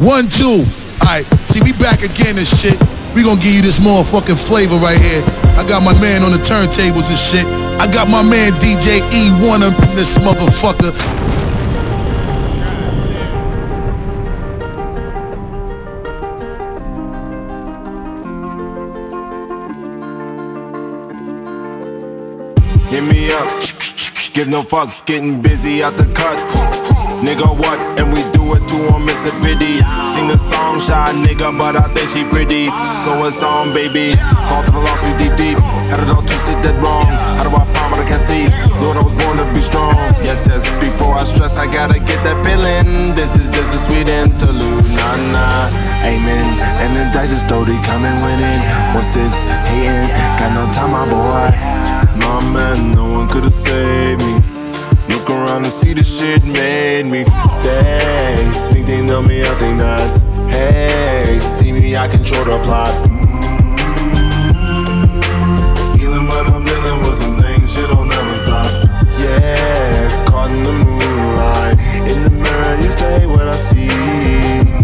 One, two. Alright, see, we back again and shit. We gonna give you this motherfucking flavor right here. I got my man on the turntables and shit. I got my man DJ E1 up in this motherfucker. Give no fucks, getting busy out the cut. Nigga, what? And we do it to him, it's a pity. Sing a song, shy nigga, but I think she pretty. So it's on, baby. Call to the lost, we deep, deep. Had it all twisted, dead wrong. How do I find what I can't see? Lord, I was born to be strong. Yes, yes, before I stress, I gotta get that feeling. This is just a sweet interlude, nah, nah. Amen. And the dice is slowly coming winning. What's this? Hating? Got no time, my boy. Nah, man, no one could've saved me. Look around and see the shit made me. They think they know me, I think not. Hey, see me, I control the plot. Mm-hmm. Healing what I'm dealing with some things, shit will never stop. Yeah, caught in the moonlight. In the mirror, you stay what I see.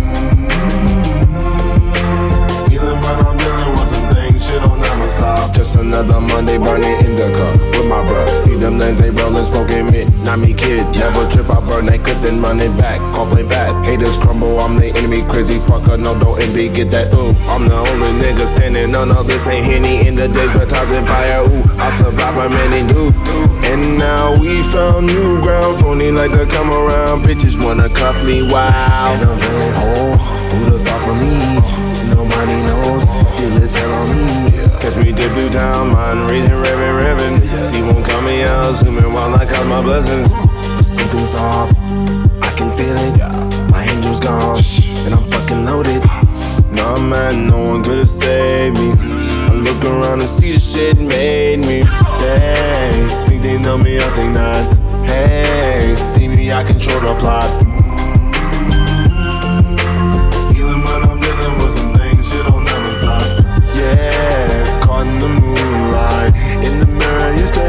Stop. Just another Monday burning indica with my bro. See them lanes ain't rolling, smoking mid. Not me, kid. Never trip, I burn that clip, then run it back. Call play bad. Haters crumble, I'm the enemy. Crazy fucker, no, don't envy. Get that ooh. I'm the only nigga standing. No, no, this ain't Henny. In the days, but times in fire. Ooh, I survive my many do. And now we found new ground. Phony like to come around. Bitches wanna cuff me, wow. And I'm feeling whole. Who'da thought for me? Nobody knows. Still is hell on me. Me dip through town, mind raising, revving, revving. See one coming out, zooming while I count my blessings. But something's off. I can feel it. My angel's gone. And I'm fucking loaded. Nah, man, no one could've saved me. I look around and see the shit made me. They think they know me, I think not. Hey, see me, I control the plot.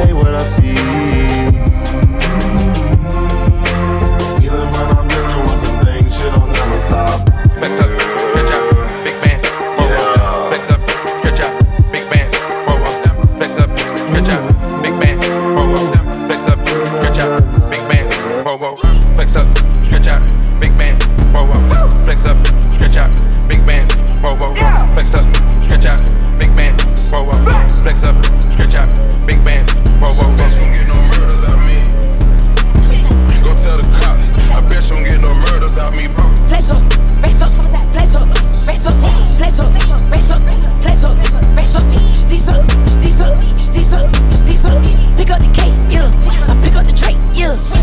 Stay what I see. Healing what I'm dealing with some things, shit will never stop. Flex up, stretch out, big band, whoa whoa. Flex up, stretch out, big bands, whoa whoa. Flex up, stretch out, big band, whoa whoa. Flex up, stretch out, big bands, whoa whoa. Flex up, stretch out, big band, whoa whoa. Flex up, stretch out, big band, whoa whoa. Flex up, stretch out, band, whoa whoa. Flex up, stretch out, big band, whoa whoa. Bet you don't get no murders out me. Go tell the cops. I bet you don't get no murders out me, bro. Flex up, flex up, flex up, flex up, flex up, flex up, flex up, flex up, steez up, steez up, steez up, steez up. Pick up the cake, yeah. I pick up the tray, yeah.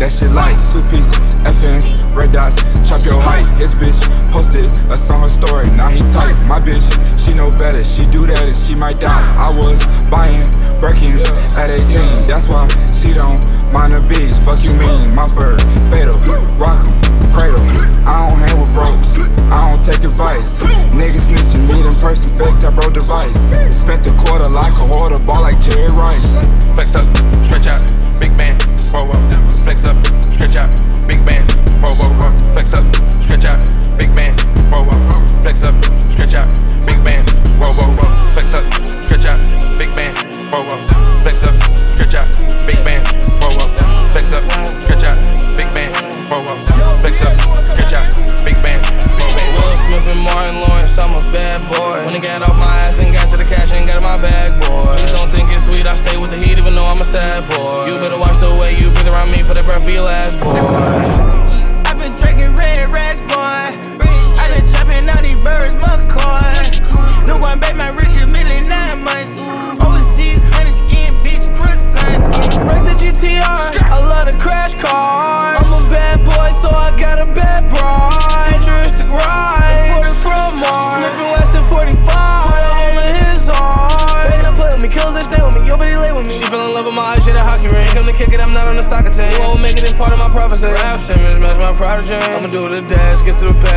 That shit like two piece, FNs, red dots, chop your height. His bitch posted a song, her story, now he tight. My bitch, she know better, she do that and she might die. I was buying Birkins at 18, that's why she don't mind the beats. Fuck you mean, my bird, fatal, rock 'em, cradle. I don't hang with bros, I don't take advice. Niggas snitching, meet in person, FaceTime bro device. Spent the quarter like a hoarder, ball like Jerry Rice. Flex up, stretch out, big man, whoa whoa. Flex up, stretch out, big band, whoa whoa whoa. Flex up, stretch out, big band, whoa whoa. Flex up, stretch out, big band, whoa whoa whoa. Flex up, stretch out, big band, whoa whoa. Flex up, stretch out, big band, whoa whoa. Flex up, stretch out, big band, whoa whoa. Flex up, stretch out, big band, whoa whoa. Will Smith and Martin Lawrence, I'm a bad boy. When I got off my ass and got to the cash and got in my bag, boy. Please don't think it's sweet, I stay with the heat even though I'm a sad boy. I'ma do the dash, get to the bag,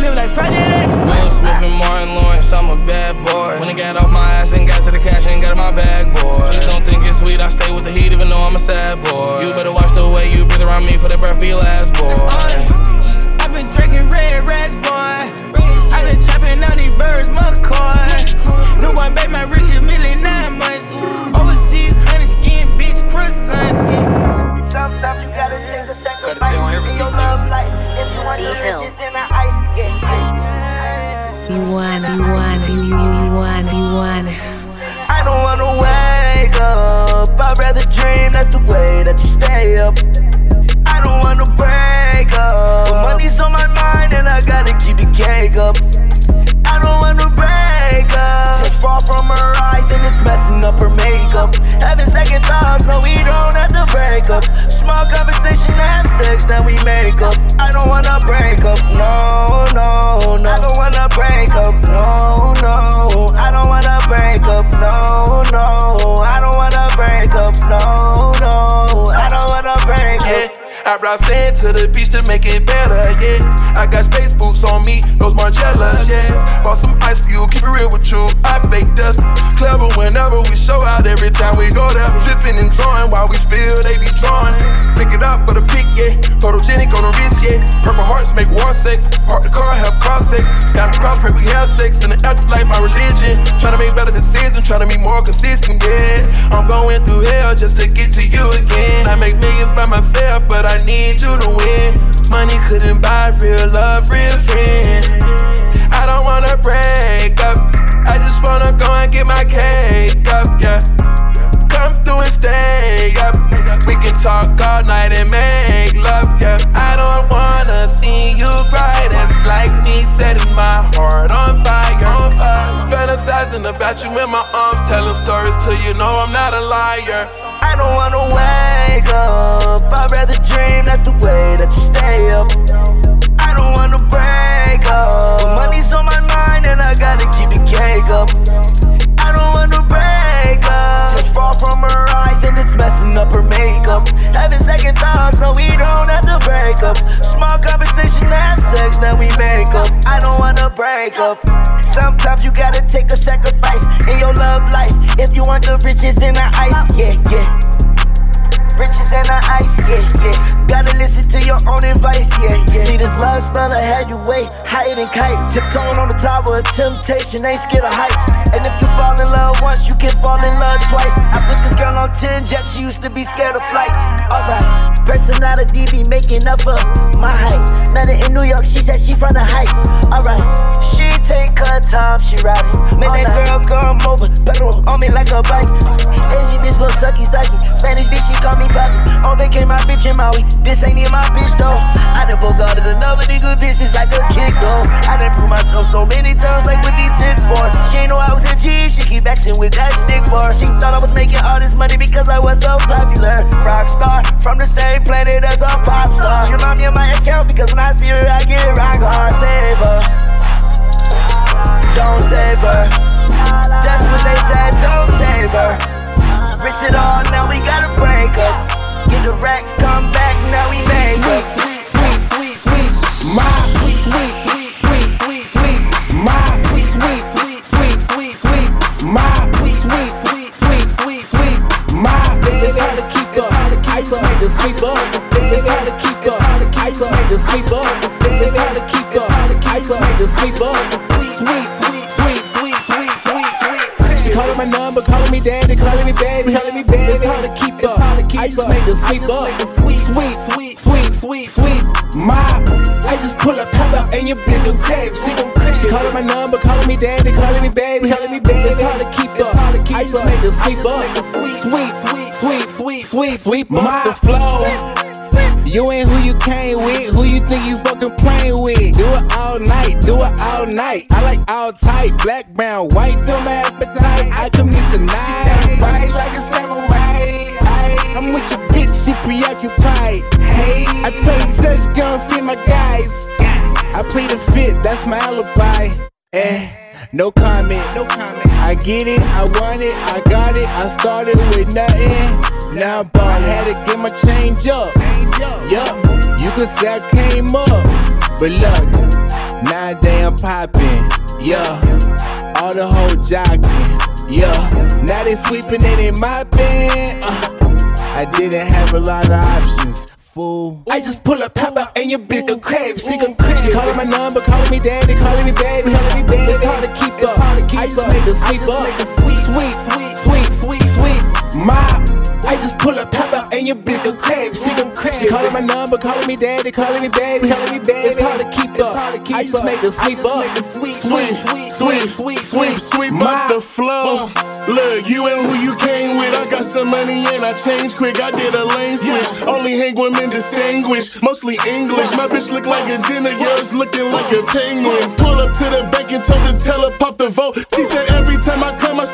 Live like Project X. Will Smith and Martin Lawrence, I'm a bad boy. When I got off my ass and got to the cash and got in my bag, boy. Please don't think it's sweet, I stay with the heat even though I'm a sad boy. You better watch the way you breathe around me for that breath be last, boy. I don't wanna wake up. I'd rather dream, that's the way that you stay up. I don't wanna break up. Money's on my mind and I gotta keep the cake up. I don't wanna break up. From her eyes and it's messing up her makeup. Having Brought sand to the beach to make it better, yeah. I got space boots on me, those Margielas, yeah. Bought some ice for you, keep it real with you. I fake dust, clever whenever we show out. Every time we go there, tripping and drawing while we spill, they be drawing. Pick it up for the pick, yeah. Photogenic on the wrist, yeah. Purple hearts make war sex. Park the car, have cross sex. Got the cross, pray we have sex. In the afterlife, my religion. Trying to make better decisions, trying to be more consistent, yeah. I'm going through hell just to get to you again. I make millions by myself, but I need you to win. Money couldn't buy real love, real friends. I don't wanna break up. I just wanna go and get my cake up, yeah. Come through and stay up. We can talk all night and make love, yeah. I don't wanna see you cry. That's like me setting my heart. On fire. Fantasizing about you in my arms, telling stories till you know I'm not a liar. I don't wanna wake up. I'd rather dream, that's the way that you stay up. I don't wanna break up. But money's on my mind and I gotta keep the cake up. I don't wanna break up. Just fall from her eyes and it's messing up her makeup. Having second thoughts, no, we don't have to break up. Small conversation, have sex, now we make up. I don't wanna break up. Sometimes you gotta take a sacrifice in your love life. If you want the riches in the ice, yeah, yeah. Riches and the ice, yeah, yeah. Gotta listen to your own advice, yeah, yeah. See this love spell I had you way higher than kites. Tiptoeing on the tower of temptation, ain't scared of heights. And if you fall in love once, you can fall in love twice. I put this girl on 10 jets, she used to be scared of flights. Alright, personality be making up for my height. Met her in New York, she said she from the heights. Alright, she take her time, she ride it. Man, that girl come over, pedal on me like a bike. Asian bitch go sucky sucky, Spanish bitch she call me papi. On vacay my bitch in Maui, this ain't in my bitch though. I done bogarted another nigga bitches like a kick though. I done proved myself so many times like what these six for. She ain't know I was a G, she keep acting with that stick for. She thought I was making all this money because I was so popular. Rock star from the same planet as a pop star. She remind me of my account because when I see her I get rock hard. Save her, don't save her. That's sweep up. Sweet, sweet, sweet, sweet, sweet, sweet. Mop. I just pull up, pop out, and your bitch bigger crab. She gon' crash. She calling my number, calling me daddy, calling me baby, calling me baby. It's hard to keep up. I just made the sweep up. Sweet, sweet, sweet, sweet, sweet, sweet, sweet. Mop the flow. You ain't who you came with, who you think you fucking playing with. Do it all night, do it all night. I like all tight, black, brown, white, feel my appetite. I come in tonight, bright like a samurai. I'm with your she preoccupied. Hey, I tell the judge, gon' feed my guys. I play the fit, that's my alibi. Eh. No comment, no comment. I get it, I want it, I got it. I started with nothing. Now I'm ball, had to get my change up. Yup, you could say I came up. But look, nowadays I'm popping. Yeah, all the whole jogging. Yeah, now they sweeping and they mopping. Uh, I didn't have a lot of options. Fool. I just pull up, pop out, and your bitch go crazy. She go crazy. She calling my number, calling me daddy, calling me baby, calling me baby. It's hard to keep up. I just make her sweep up. Sweet, sweet, sweet, sweet, sweet, sweet. Mop. I just pull up, pop out, and your bitch go crazy. She crazy. She calling my number, calling me daddy, calling me baby, calling me baby. It's hard to keep up. I just make her sweep up. Sweet, sweet, sweet, sweet, sweet, sweet, Sweep up the flow. Uh. Look, you ain't who you came with. I got some money and I changed quick. I did a lane switch. Only hang with men distinguished, mostly English. My bitch look like a Jenner, yours looking like a penguin. Pull up to the bank and told the teller pop the vote. She said every time I come, I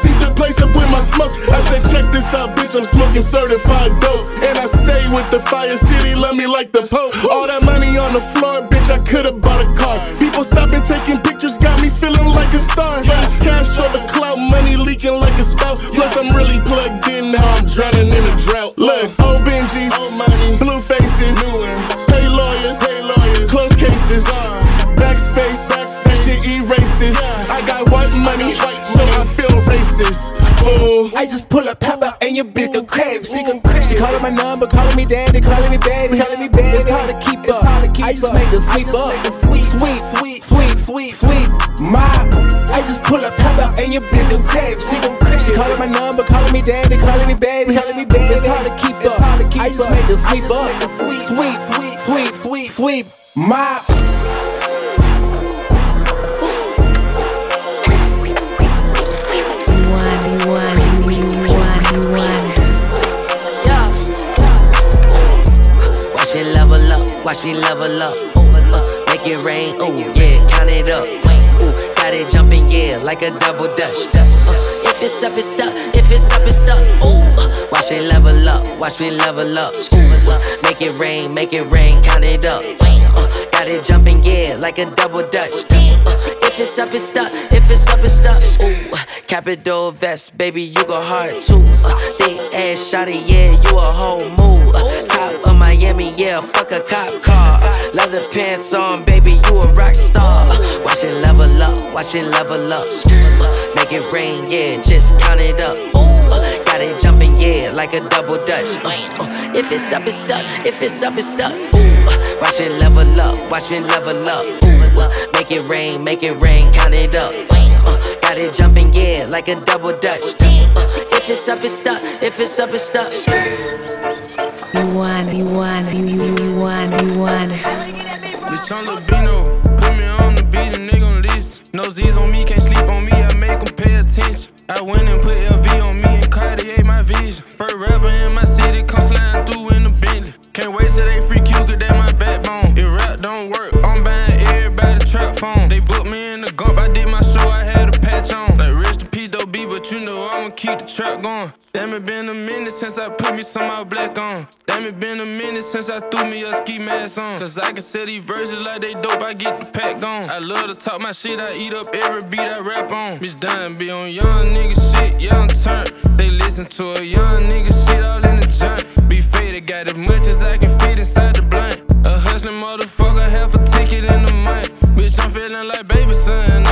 smoke. I said check this out, bitch. I'm smoking certified dope, and I stay with the Fire City. Love me like the Pope. All that money on the floor, bitch. I could've bought a car. People stopping taking pictures, got me feeling like a star. But it's cash over clout, money leaking like a spout. Plus I'm really plugged in now. I'm drowning in a drought. Look, old Benjis, old money, blue faces, new ones. Pay lawyers, pay lawyers, close cases. Uh. Backspace, backspace, that shit erases. I got white money, white, so I feel racist. Fool. I just pull up, pop out, and your bitch go crazy. She go crazy. She calling my number, calling me daddy, calling me baby, calling me baby. It's hard to keep up. I just make her sweep up. The sweet, sweet, sweet, sweet, sweet, sweet. Mop. I just pull up, pop out, and your bitch go crazy. She go crazy. She calling my number, calling me daddy, calling me baby, calling me baby. It's hard to keep up. I just make her sweep up. The sweet, sweet, sweet, sweet, sweet, sweet. Mop. Watch me level up. Uh, make it rain, ooh, yeah, count it up. Ooh, got it jumping, yeah, like a double dutch. Uh, if it's up, it's stuck. If it's up, it's stuck. Ooh, uh, watch me level up, watch me level up. Ooh, uh, make it rain, make it rain, count it up. Uh, got it jumping, yeah, like a double dutch. Uh, if it's up, it's stuck. If it's up, it's stuck. Ooh, Capitol vest, baby, you go hard too. Uh, thick ass shotty, yeah, you a whole move. Uh, top Miami, yeah, fuck a cop car. Leather pants on, baby, you a rock star. Watch it level up, watch it level up. Make it rain, yeah, just count it up. Got it jumping, yeah, like a double dutch. Uh, if it's up, it's stuck. If it's up, it's stuck. Ooh, watch me level up, watch me level up. Ooh, make it rain, make it rain, count it up. Uh, got it jumping, yeah, like a double dutch. Uh, if it's up, it's stuck. If it's up, it's stuck. You won, you won, you, you, you won, you won. Bitch, I'm Lubino. Put me on the beat, and they gon' listen. No Z's on me, can't sleep on me, I make them pay attention. I went and put LV on me and Cartier my vision. First rapper in my city, come sliding through in the Bentley. Can't wait till they free Q, cause they my backbone. If rap don't work, I'm buying everybody trap phone. They booked me keep the trap going. Damn, it been a minute since I put me some out black on. Damn, it been a minute since I threw me a ski mask on. Cause I can say these verses like they dope, I get the pack gone. I love to talk my shit, I eat up every beat I rap on. Bitch, dying, be on young nigga shit, young turn. They listen to a young nigga shit all in the junk. Be faded, got as much as I can fit inside the blunt. A hustling motherfucker, half a ticket in the month. Bitch, I'm feeling like baby son,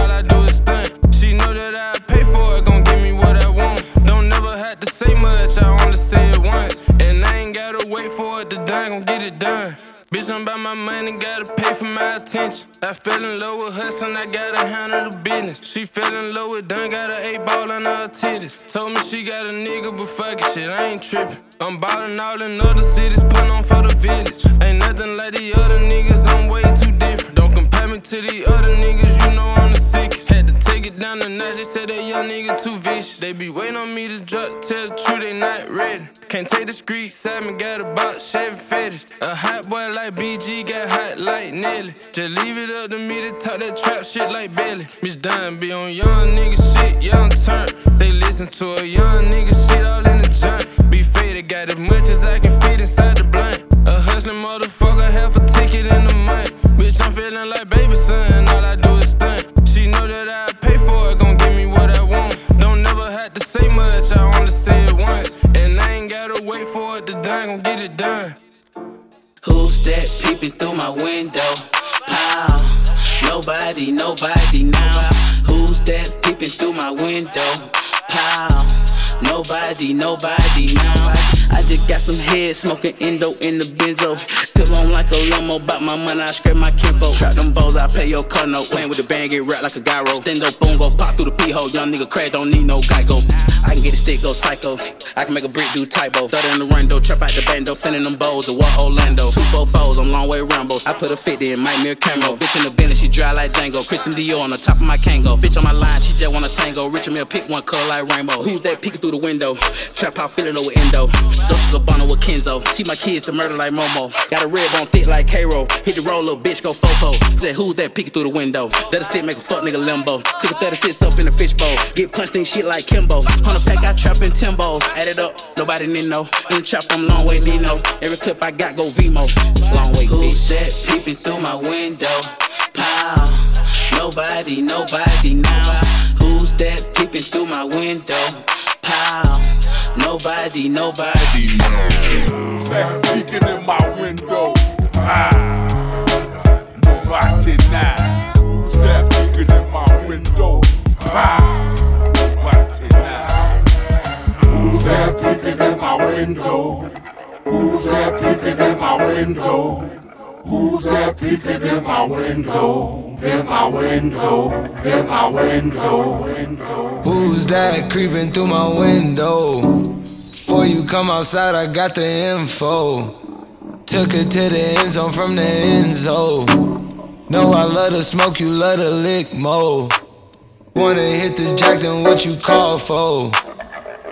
Bitch, I'm about my money, gotta pay for my attention. I fell in love with hustling, I gotta handle the business. She fell in love with done, got a eight ball on her titties. Told me she got a nigga, but fuck it, shit, I ain't trippin'. I'm ballin' all in other cities, put on for the village. Ain't nothing like the other niggas, I'm way too different. Don't compare me to the other niggas, you know I'm. Had to take it down the notch, they said that young nigga too vicious. They be waiting on me to drop, tell the truth, they not ready. Can't take the street, Simon got a box, Chevy fetish. A hot boy like BG got hot like Nelly. Just leave it up to me to talk that trap shit like Billy. Miss Dime be on young nigga shit, young turn. They listen to a young nigga shit all in the junk. Be faded, got as much as I can fit inside the blunt. A hustling motherfucker, half a ticket in the month. Bitch, I'm feeling like baby son, wait for it to done, gon' get it done. Who's that peeping through my window? Pow. Nobody, nobody now. Who's that peeping through my window? Pow. Nobody, nobody now. I just got some head smoking endo in the benzo. Still on like a limo, bout my money, I scrape my kinfo. Trap them balls, I pay your car note. Playing with the bang, get wrapped like a gyro. Stand up, boom, go pop through the pee hole. Young nigga crash, don't need no Geico. I can get a stick, go psycho. I can make a brick do typo. Throw in the rando, trap out the bando, sending them bowls to what Orlando. Two four fours, I'm Longway Rambo. I put a 50 in my mirror camo. Bitch in the Bentley, she dry like Django. Christian Dior on the top of my Kango. Bitch on my line, she just wanna tango. Richard Mille pick one color like rainbow. Who's that peeking through the window? Trap out feeling over endo. Dolce Gabbana with Kenzo. Teach my kids to murder like Momo. Got a red bone thick like K-Roll. Hit the roll, little bitch, go fofo. Said who's that peeking through the window? That a stick make a fuck nigga limbo. Cook a 36 up in the fishbowl. Get punched in shit like Kimbo. On the pack, I trap in Timbo. Add it up, nobody need know. In the trap, I'm Longway Nino. Every clip I got go Vimo. Longway, Who's that peeping through my window? Pow. Nobody, nobody now. Who's that peeping through my window? Pow. Nobody, nobody now. That peeking in my window. Ah, nobody now. Who's that peeking in my window? Ah, nobody now. Who's that peeking in my window? Who's that peeking in my window? Who's that peeking in my window? In my window, in my window, window. Who's that creeping through my window? Before you come outside, I got the info. Took her to the end zone from the end zone. No, I love to smoke, you love to lick mo. Wanna hit the jack, then what you call for?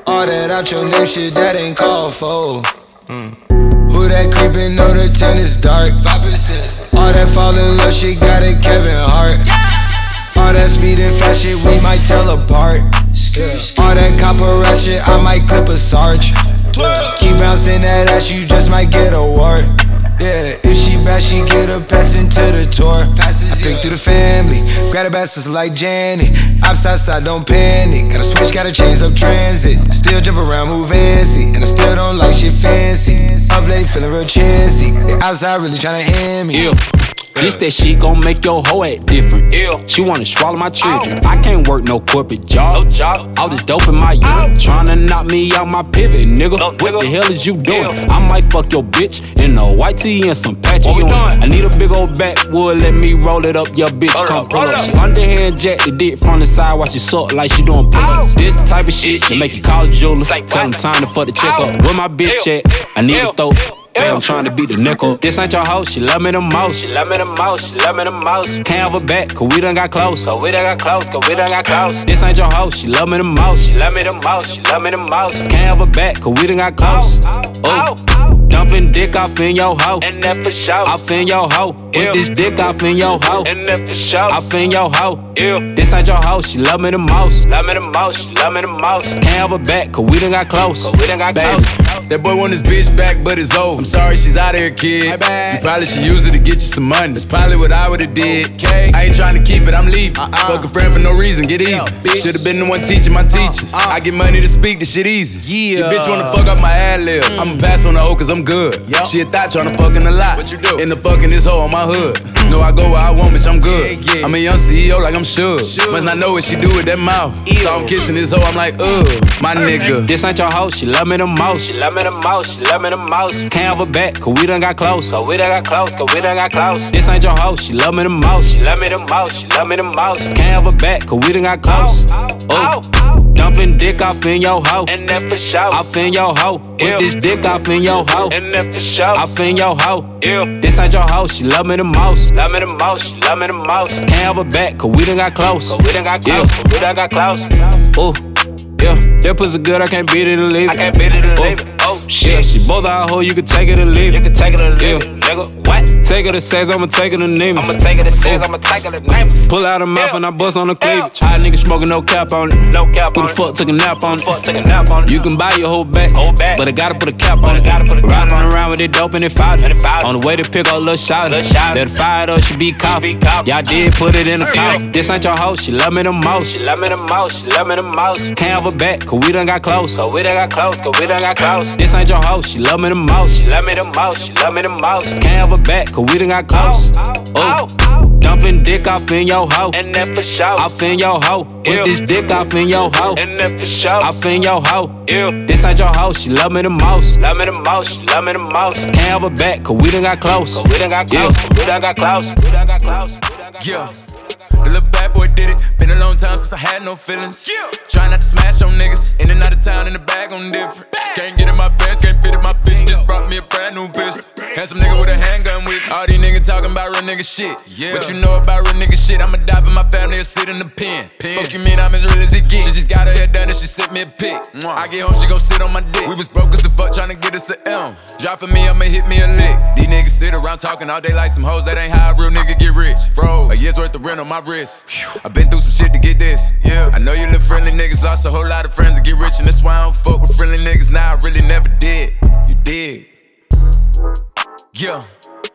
All that out your name shit, that ain't called for. Mm. Who that creepin', know the tent is dark. 5%. All that fall in love shit, got it Kevin Hart. All that speed and fast shit, we might tell apart. All that copper ass shit, I might clip a sarge. Keep bouncing that ass, you just might get a wart. Yeah, if she bad, she get a pass into the tour. Passes, I pick through the family, grab the bastards like Janet. Outside side, don't panic. Gotta switch, gotta change up transit. Still jump around, move fancy, and I still don't like shit fancy. Up late, feeling real chancy. They outside really tryna hand me. Yeah. This that shit gon' make your hoe act different. She wanna swallow my children. I can't work no corporate job. All this dope in my urine. Tryna knock me out my pivot, nigga. What the hell is you doing? I might fuck your bitch in a white tee and some patchy Ewins. I need a big old backwood, let me roll it up, your bitch. Come pull up. She underhand jack the dick from the side while she suck like she doing pull ups. This type of shit to make you call a jeweler. Tell him time to fuck the check up. Where my bitch at? I need to throw. Hey, I'm trying to beat the nickel. This ain't your house, she love me the most. She love me the most, she love me the most. Can't have her back, cause we done got close. Cause we done got close, cause we done got close. This ain't your house, she love me the most. She love me the most, she love me the most. Can't have her back, cause we done got oh, close. Oh, oh. oh. Dumping dick off in your hoe. And that for sure. Off in your hoe. Put this dick off in your hoe. And that for sure. Off in your hoe. Yeah. This ain't your house, she love me the most. Love me the most, she love me the most. Can't have her back, cause we done got close. Cause we done got Baby, close. that boy want his bitch back, but it's old. Sorry she's out of here, kid. You probably should use it to get you some money. That's probably what I would've did. I ain't trying to keep it, I'm leaving. Uh-uh. Fuck a friend for no reason, get even. Should've been the one teaching my uh, teachers. Uh. I get money to speak, the shit easy. Yeah. Your bitch wanna fuck up my ad lib. Mm. I'ma pass on the hoe cause I'm good. She a thought tryna fuck in a lot. What you do? In the fucking this hoe on my hood. Know I go where I want, bitch, I'm good. I'm a young CEO, like I'm sure. Must not know what she do with that mouth. So I'm kissing this hoe, I'm like, ugh, my nigga. This ain't your house, she love me the most. She love me the most, she love me the most. Can't have her back, cause we done got close. Cause we done got close, cause we done got close. This ain't your house, she love me the most. She love me the most, she love me the most. Can't have her back, cause we done got close. Oh. Dumping dick off in your hoe. And that for sure. Off in your hoe. With this dick off in your hoe. And that for sure. Off in your hoe. Yeah. This ain't your hoe. She love me the most. Love me the most. She love me the most. Can't have her back, cause we done got close. Cause we done got close. Yeah. We done got close. Ooh. Yeah, that pussy good, I can't beat it or leave it. I can't beat it or leave oh. it. Oh shit. Yeah, she both our hoe, you can take it or leave it. You can take it or leave yeah. it, nigga. What? Take her to sex, I'ma take her to name I'ma take her to sex, I'ma take her to name Pull out her mouth and I bust on the cleavage. High nigga smoking no cap on it. No cap Who the fuck took a nap on it? Fuck took a nap on it. You can buy your whole back, whole back. but I gotta put a cap on it. Gotta put a Riding around with it dope and it fired. On the way to pick up little shot. That fire though she be coffee. Y'all did put it in the car. This ain't your house, she love me the most. She love me the most, she love me the most. Can't have her back, cause we done got close. Cause we done got close, cause we done got close. This ain't your house, she love me the most. She love me the most, she love me the most. Can't have her back, cause we done got close. Oh. Dumping dick off in your hoe. And that for sure. Off in your hoe. Put this dick off in your hoe. And that for sure. Off in your hoe. Yeah. This ain't your hoe. She love me the most. Love me the most. Love me the most. Can't have her back, cause we done got close. Cause we done got close. Yeah. We done got close. We done got close. Yeah. The little bad boy did it. Been a long time since I had no feelings. Yeah. Try not to smash on niggas. In and out of town, in the bag on different. Can't get in my pants, can't fit in my bitch. Brought me a brand new pistol. Handsome nigga with a handgun with me. All these niggas talking about real nigga shit. Yeah. What you know about real nigga shit? I'ma die for my family or sit in the pen. pen. Fuck you mean I'm as real as it gets? She just got her hair done and she sent me a pic. I get home, she gon' sit on my dick. We was broke as the fuck trying to get us a M. Drop for me, I'ma hit me a lick. These niggas sit around talking all day like some hoes. That ain't how a real nigga get rich. Froze. A year's worth of rent on my wrist. I been through some shit to get this. Yeah. I know you little friendly niggas lost a whole lot of friends to get rich, and that's why I don't fuck with friendly niggas. Now I really never did. Did. Yeah.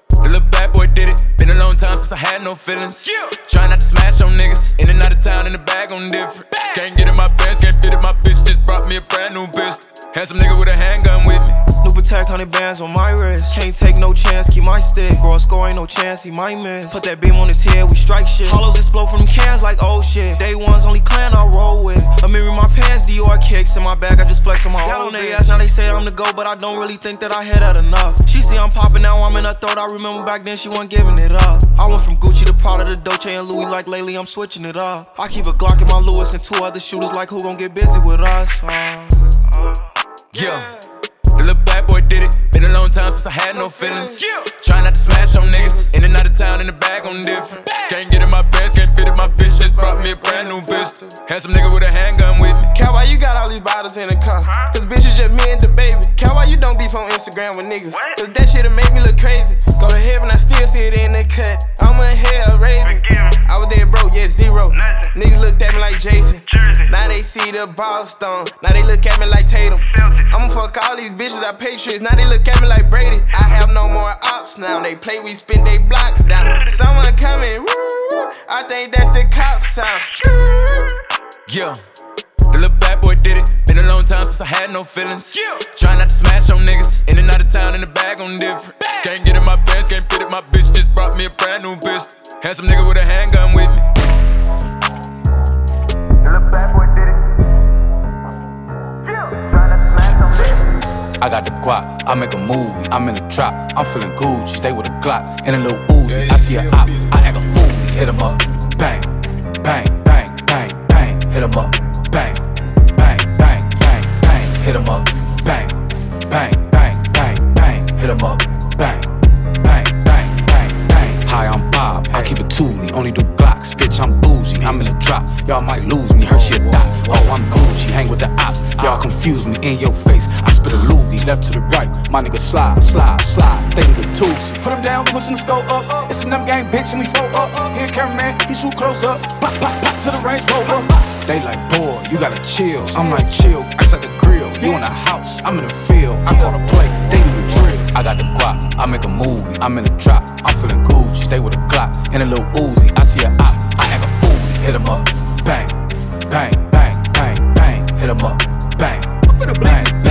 The little bad boy did it. Been a long time since I had no feelings. Yeah. Try not to smash on niggas. In and out of town in the bag on different. Can't get in my pants, can't fit in my bitch. Just brought me a brand new pistol. Handsome nigga with a handgun with me. New Patek, hundred bands on my wrist. Can't take no chance, keep my stick. Bro, score ain't no chance, he might miss. Put that beam on his head, we strike shit. Hollows explode from them cans like oh shit. Day one's only clan I roll with. I'm in my pants, Dior kicks in my bag, I just flex on my own they ass. Now they say I'm the go, but I don't really think that I hit that enough. She see I'm popping now, I'm in her throat. I remember back then she wasn't giving it up. I went from Gucci to Prada to Dolce and Louis, like lately I'm switching it up. I keep a Glock in my Louis and two other shooters, like who gon' get busy with us? Uh, Yeah. The little bad boy did it. Been a long time since I had no feelings. Yeah. Try not to smash on niggas. In and out of town in the bag on different. Can't get in my pants, can't fit in my bitch. Just brought me a brand new pistol. Handsome nigga with a handgun with me. Cat, why you got all these bottles in the car? Cause bitch, it's just me and the baby. Cat, why you don't beef on Instagram with niggas? Cause that shit'll make me look crazy. Go to heaven, I still see it in the cut. I'm in hell raising. I was there broke, yeah, zero. Niggas looked at me like Jason. Now they see the Boston. Now they look at me like Tatum. I'ma fuck all these bitches, I Patriots. Now they look at me like Brady. I have no more ops now. They play, we spin, they block down. Someone coming, woo. I think that's the cops sound. Yeah. The little bad boy did it. Been a long time since I had no feelings. Yeah. Try not to smash on niggas. In and out of town in the bag on different. Can't get in my pants, can't fit it. My bitch just brought me a brand new pistol. Handsome nigga with a handgun with me. I got the guap, I make a movie. I'm in the trap, I'm feeling Gucci. Stay with a Glock and a little Uzi. I see a op, I act a fool. Hit him up, bang, bang, bang, bang, bang. Hit him up, bang, bang, bang, bang, bang. Hit him up, bang, bang, bang, bang, bang. Hit him up, bang, bang, bang, bang, bang. Hi, I'm Bob. I keep it toolie, only do Glocks. Drop, y'all might lose me. Her shit die. Oh, I'm Gucci. Hang with the ops, y'all confuse me. In your face, I spit a loogie. Left to the right, my nigga slide, slide, slide. They the tools. Put him down, pushing the scope up. Uh. It's a them gang bitch, and we flow up. Uh. Here, cameraman, he shoot close up. Pop, pop, pop to the range rover. They like, boy, you gotta chill. I'm like, chill, ice like a grill. You in the house, I'm in the field. I call the play, they do the drill. I got the guap, I make a movie. I'm in the trap, I'm feeling Gucci. Stay with a Glock and a little Uzi. I see a op, I act a fool. Hit him up, bang, bang, bang, bang, bang. Hit him up, bang, bang, bang, bang, bang.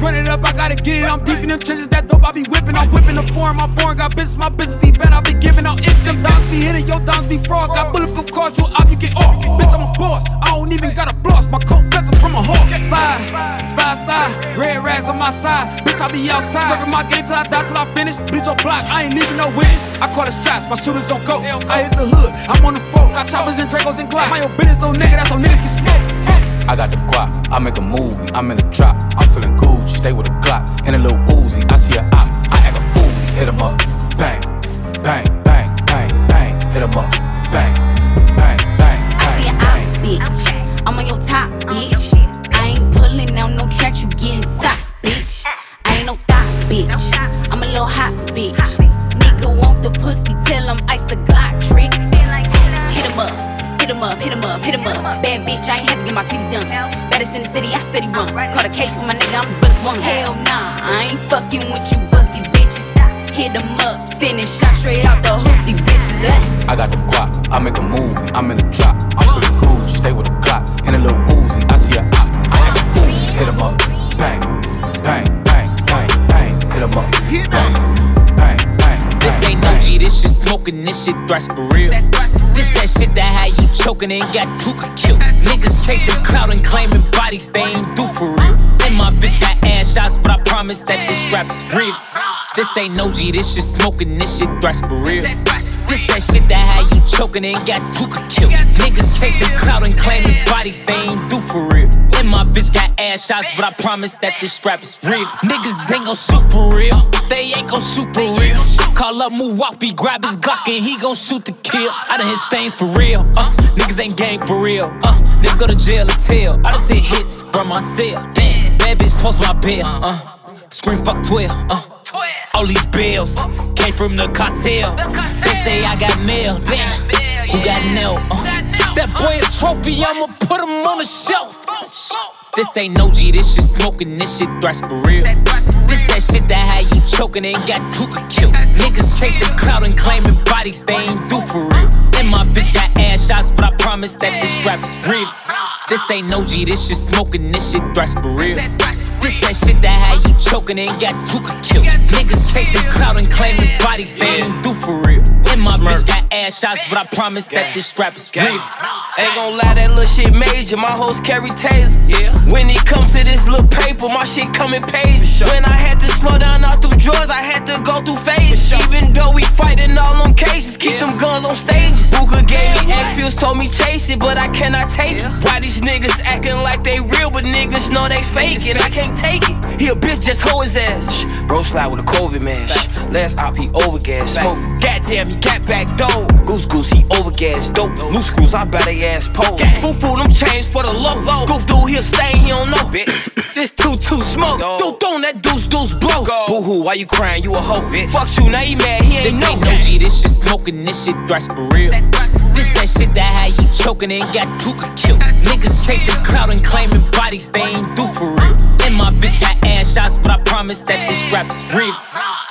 Run it up I gotta get it. I'm deep in them trenches, that dope I be whipping. I'm whipping the foreign, my foreign got business, my business be bad. I be giving out itch. Them dogs be hitting, your dogs be fraud. Got bulletproof cars, you up, you get off. Bitch, I'm a boss, I don't even got a floss. My coat better from a hawk. Slide, slide, slide. Red rags on my side. Bitch, I be outside. Working my game till I die, till I finish. Bleach on block, I ain't leaving no witness. I call the shots, my shooters on go. I hit the hood, I'm on the floor. Got choppers and Dracos and Glock. My own business, no nigga, that's how niggas get smoked. I got the guap, I make a movie. I'm in the trap, I'm feeling Gucci. Stay with a Glock and a little Uzi. I see a op, I act a fool. Hit 'em up, bang, bang, bang, bang, bang. Hit 'em up, up, hit him up, hit him up. Bad bitch, I ain't had to get my titties done. Baddest in the city, I said he run. Caught a case with my nigga, I'm the best one. Hell nah, I ain't fucking with you busty bitches. Hit him up, sending shots straight out the hoop, these bitches. Eh? I got the guap, I make a movie. I'm in the trap, I'm for the Gucci. Stay with the Glock and a little Uzi. I see a op, I act a fool. hit Hit 'em up, bang, bang, bang, bang, bang. Hit 'em up, bang, bang, bang. This ain't no G, this shit smoking, this shit thrash for real. Choking ain't got two Tooka killed. Niggas chasing clout and claiming bodies they ain't do for real. And my bitch got ass shots, but I promise that this strap is real. This ain't no G, this shit smoking, this shit thrash for real. This that shit that had you choking and got Tooka killed. Niggas chasing clout and claiming bodies they ain't do for real. And my bitch got ass shots, but I promise that this strap is real. Niggas ain't gon' shoot for real. They ain't gon' shoot for real. Call up Muwapi, grab his Glock and he gon' shoot to kill. I done hit stains for real. Uh, niggas ain't gang for real. Uh, niggas go to jail or tell. I done hit hits from my cell. Damn, bad bitch post my bill. Uh, scream fuck 12. Uh, all these bills came from the cartel. They say I got mail. Damn, who got nailed? Uh, that boy a trophy, I'ma put him on the shelf. This ain't no G, this shit smoking, this shit thrash for real. This that shit that had you choking and got Tooka killed. Niggas chasing clout and claiming bodies they ain't do for real. And my bitch got ass shots, but I promise that this strap is real. This ain't no G, this shit smoking, this shit thrash for real. This that shit that had you choking and got Tooka killed. Niggas chasing clout and claiming bodies they ain't do for real. And my bitch got ass shots, but I promise that this strap is real. Ain't gon' lie, that little shit major. My hoes carry tasers. Yeah. When it comes to this little paper, my shit come in pages. When I had to slow down out through drawers, I had to go through phases. Even though we fighting all on cases, keep them guns on stages. Booker gave me X pills, told me chase it, but I cannot take it. Why these niggas acting like they real, but niggas know they fake it? I can't take it. He a bitch, just hoe his ass. Bro slide with a COVID mask. Last op, he overgas. Smoke, goddamn, he got back dough. Goose goose, he overgas. Dope, loose screws, I bet they ass pole. Foo foo, them chains for the low. low. Goof dude, he'll stay, he don't know. this two two smoke. Dude, don't that deuce deuce blow. Boo hoo, why you crying? You a hoe. Bitch. Fuck you, now he mad, he ain't This know. ain't no G, this shit smoking, this shit thrash for real. That shit that had you choking and got Tooka killed. Niggas chasing clout and claiming bodies they ain't do for real. And my bitch got ass shots, but I promise that this strap is real.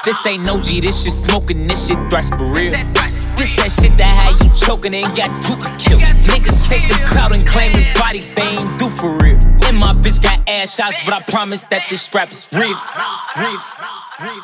This ain't no G, this shit smoking, this shit thrash for real. This that shit that had you choking and got Tuka killed. Niggas chasing clout and claiming bodies they ain't do for real. And my bitch got ass shots, but I promise that this strap is real. real. real.